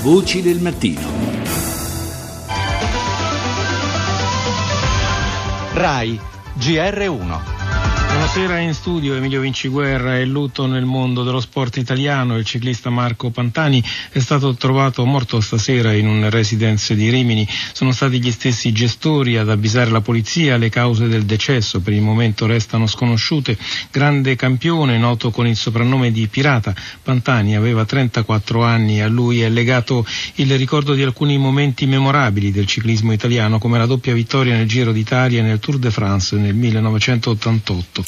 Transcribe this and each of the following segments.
Voci del mattino. RAI GR1 Buonasera in studio Emilio Vinciguerra è lutto nel mondo dello sport italiano. Il ciclista Marco Pantani è stato trovato morto stasera in un residence di Rimini. Sono stati gli stessi gestori ad avvisare la polizia. Le cause del decesso per il momento restano sconosciute. Grande campione, noto con il soprannome di Pirata, Pantani aveva 34 anni. A lui è legato il ricordo di alcuni momenti memorabili del ciclismo italiano come la doppia vittoria nel Giro d'Italia e nel Tour de France nel 1988.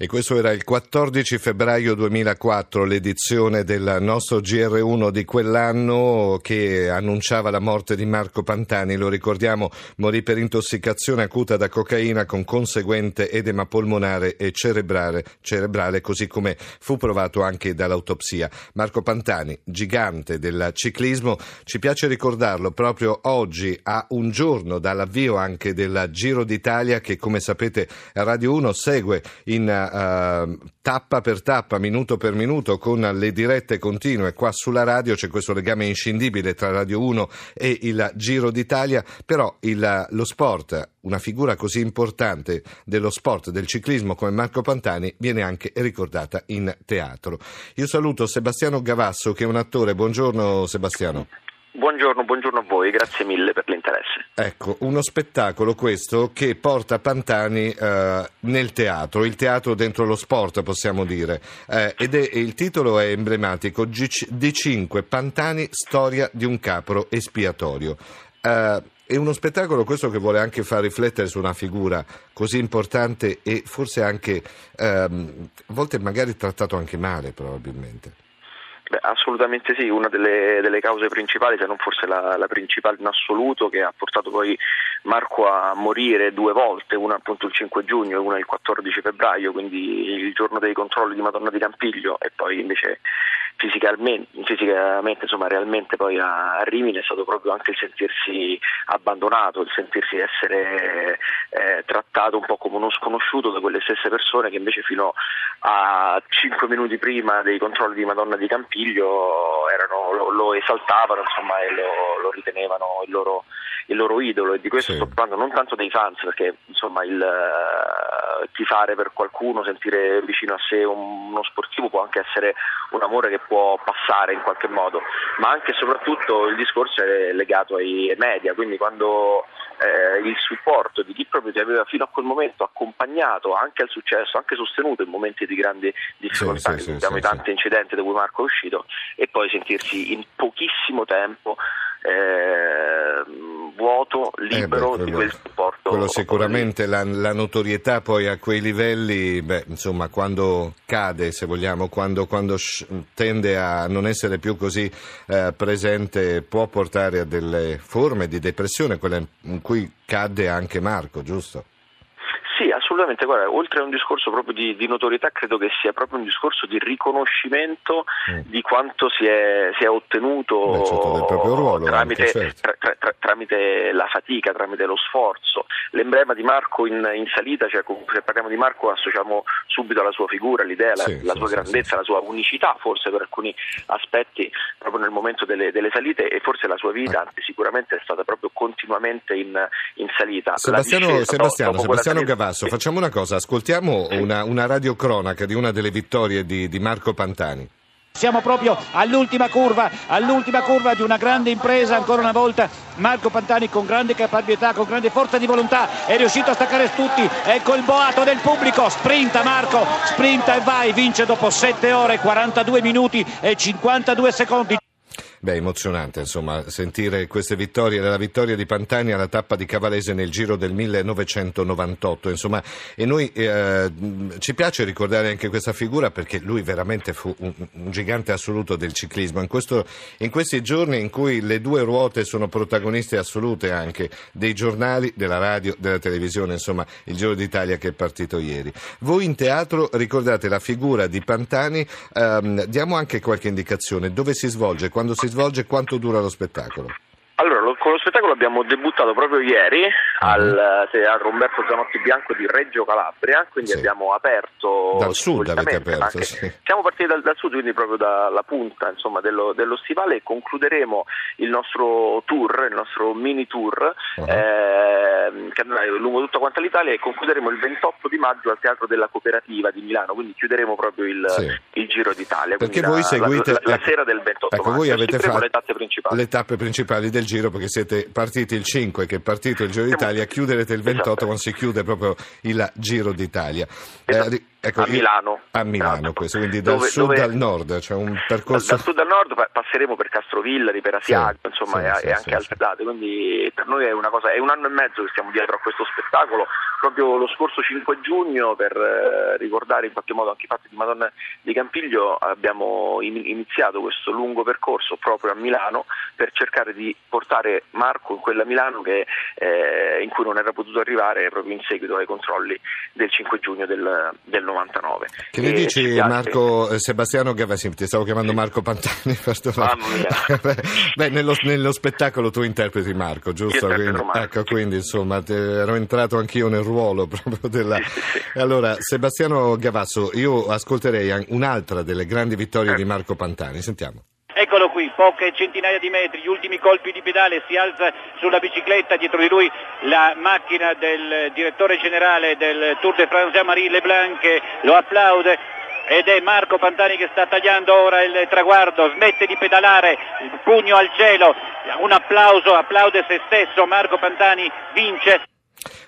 E questo era il 14 febbraio 2004, l'edizione del nostro GR1 di quell'anno che annunciava la morte di Marco Pantani. Lo ricordiamo, morì per intossicazione acuta da cocaina con conseguente edema polmonare e cerebrale, cerebrale così come fu provato anche dall'autopsia. Marco Pantani, gigante del ciclismo, ci piace ricordarlo proprio oggi, a un giorno dall'avvio anche del Giro d'Italia che come sapete Radio 1 segue in uh, tappa per tappa, minuto per minuto, con le dirette continue qua sulla radio, c'è questo legame inscindibile tra Radio 1 e il Giro d'Italia, però il, lo sport, una figura così importante dello sport, del ciclismo come Marco Pantani, viene anche ricordata in teatro. Io saluto Sebastiano Gavasso che è un attore, buongiorno Sebastiano. Buongiorno, buongiorno, a voi, grazie mille per l'interesse. Ecco, uno spettacolo questo che porta Pantani eh, nel teatro, il teatro dentro lo sport possiamo dire, eh, ed è, il titolo è emblematico, D5, Pantani, storia di un capro espiatorio. Eh, è uno spettacolo questo che vuole anche far riflettere su una figura così importante e forse anche, ehm, a volte magari trattato anche male probabilmente. Beh, assolutamente sì, una delle, delle, cause principali, se non forse la, la, principale in assoluto, che ha portato poi Marco a morire due volte, una appunto il 5 giugno e una il 14 febbraio, quindi il giorno dei controlli di Madonna di Campiglio e poi invece fisicamente, fisicamente insomma, realmente poi a, Rimini è stato proprio anche il sentirsi abbandonato, il sentirsi essere eh, trattato un po' come uno sconosciuto da quelle stesse persone che invece fino a 5 minuti prima dei controlli di Madonna di Campiglio lo, lo, esaltavano insomma, e lo, lo ritenevano il loro, il loro, idolo e di questo sì. sto parlando non tanto dei fans perché insomma il uh, tifare per qualcuno, sentire vicino a sé un, uno sportivo può anche essere un amore che può passare in qualche modo, ma anche e soprattutto il discorso è legato ai media, quindi quando eh, il supporto di chi proprio ti aveva fino a quel momento accompagnato anche al successo, anche sostenuto in momenti di grandi difficoltà, sì, sì, abbiamo sì, i tanti incidenti da cui Marco è uscito e poi sentirsi in pochissimo tempo eh, vuoto, libero eh beh, di quel supporto. Quello sicuramente la, la, notorietà poi a quei livelli, beh, insomma, quando cade, se vogliamo, quando, quando tende a non essere più così eh, presente, può portare a delle forme di depressione, quelle in cui cadde anche Marco, giusto? Sì, assolutamente. Guarda, oltre a un discorso proprio di, di, notorietà, credo che sia proprio un discorso di riconoscimento mm. di quanto si è, si è ottenuto Beh, certo, ruolo, tramite, anche, certo. tra, tra, tramite, la fatica, tramite lo sforzo. L'emblema di Marco in, in salita, cioè, se parliamo di Marco associamo subito alla sua figura, l'idea, sì, la, la, sua sì, grandezza, la sua unicità, forse per alcuni aspetti, proprio nel momento delle, delle salite e forse la sua vita ah. sicuramente è stata proprio continuamente in, in salita. Sebastiano, discesa, Sebastiano, Sebastiano Gavasso, facciamo una cosa, ascoltiamo una, una radiocronaca di una delle vittorie di, di Marco Pantani. Siamo proprio all'ultima curva, all'ultima curva di una grande impresa, ancora una volta Marco Pantani con grande capacità, con grande forza di volontà è riuscito a staccare tutti, ecco il boato del pubblico, sprinta Marco, sprinta e vai, vince dopo 7 ore, 42 minuti e 52 secondi. Beh, emozionante insomma sentire queste vittorie, la vittoria di Pantani alla tappa di Cavalese nel Giro del 1998, insomma, e noi eh, ci piace ricordare anche questa figura perché lui veramente fu un, un gigante assoluto del ciclismo. In, questo, in, questi giorni in cui le due ruote sono protagoniste assolute anche dei giornali, della radio, della televisione, insomma, il Giro d'Italia che è partito ieri. Voi in teatro ricordate la figura di Pantani, ehm, diamo anche qualche indicazione, dove si svolge, quando si svolge, quanto dura lo spettacolo? Allora, lo con lo spettacolo abbiamo debuttato proprio ieri Ah. al Teatro Umberto Zanotti Bianco di Reggio Calabria, quindi Sì. abbiamo aperto Dal sud avete aperto, anche- sì. Siamo partiti dal, dal sud, quindi proprio dalla punta insomma, dello, dello stivale e concluderemo il nostro tour, il nostro mini tour Ah. ehm, che andrà lungo tutta quanta l'Italia e concluderemo il 28 di maggio al Teatro della Cooperativa di Milano, quindi chiuderemo proprio il, Sì. il Giro d'Italia. Perché voi la- seguite la, la, la sera del 28 ecco, maggio voi avete fatto le tappe principali. le tappe principali del giro perché siete partiti il 5 che è partito il Giro d'Italia, chiuderete il 28 Esatto. quando si chiude proprio il Giro d'Italia. Esatto. ri- ecco, a Milano. A Milano questo, quindi dal Dove- sud dove- al nord, c'è un Dal, percorso... dal sud al nord pa- passeremo per Castrovillari, per Asiago, Sì, insomma, sì, e, sì, e anche altre date, quindi per noi è una cosa, è un anno e mezzo che stiamo dietro a questo spettacolo, proprio lo scorso 5 giugno per eh, ricordare in qualche modo anche i fatti di Madonna di Campiglio abbiamo in- iniziato questo lungo percorso proprio a Milano per cercare di portare Marco in quella Milano che, eh, in cui non era potuto arrivare proprio in seguito ai controlli del 5 giugno del, del 99. Che ne ci dici Marco eh, Sebastiano Gavassi? Ti stavo chiamando Marco Pantani. Mamma mia. Beh, nello, nello spettacolo tu interpreti Marco, giusto? Quindi, Marco. ecco, quindi insomma te- ero entrato anch'io nel ruolo proprio della... Sì, sì, sì. Allora, Sebastiano Gavasso, io ascolterei un'altra delle grandi vittorie di Marco Pantani. Sentiamo. Eccolo qui, poche centinaia di metri, gli ultimi colpi di pedale, si alza sulla bicicletta, dietro di lui la macchina del direttore generale del Tour de France, Jean-Marie Leblanc, che lo applaude. Ed è Marco Pantani che sta tagliando ora il traguardo, smette di pedalare, pugno al cielo, un applauso, applaude se stesso, Marco Pantani vince.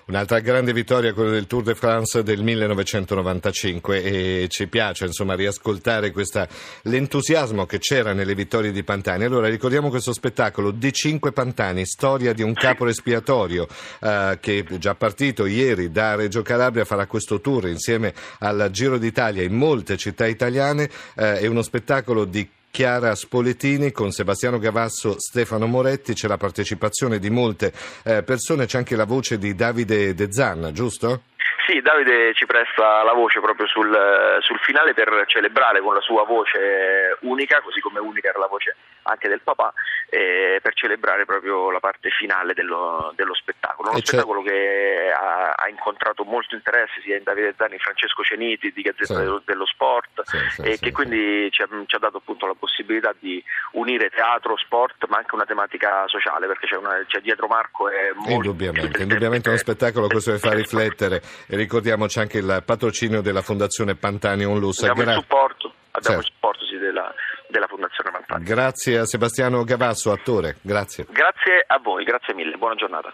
Un'altra grande vittoria, quella del Tour de France del 1995 e ci piace insomma riascoltare questa, l'entusiasmo che c'era nelle vittorie di Pantani. Allora ricordiamo questo spettacolo D5 Pantani, storia di un capo espiatorio eh, che già partito ieri da Reggio Calabria, farà questo tour insieme al Giro d'Italia in molte città italiane, eh, è uno spettacolo di Chiara Spoletini con Sebastiano Gavasso, Stefano Moretti, c'è la partecipazione di molte eh, persone, c'è anche la voce di Davide De Zanna, giusto? Sì, Davide ci presta la voce proprio sul, sul finale per celebrare con la sua voce unica, così come unica era la voce anche del papà, eh, per celebrare proprio la parte finale dello, dello spettacolo. Uno E spettacolo che ha, ha incontrato molto interesse sia in Davide Zanni, Francesco Ceniti di Gazzetta Sì. dello, dello Sport Sì, sì, e che quindi ci ha, ci ha dato appunto la possibilità di unire teatro, sport, ma anche una tematica sociale, perché c'è, una, c'è dietro Marco e molto Indubbiamente, indubbiamente è uno spettacolo questo che fa riflettere e ricordiamoci anche il patrocinio della Fondazione Pantani Onlus. Abbiamo il Gra- supporto, abbiamo Certo. il supporto sì, della, della Fondazione Pantani. Grazie a Sebastiano Gavasso, attore, grazie. Grazie a voi, grazie mille, buona giornata.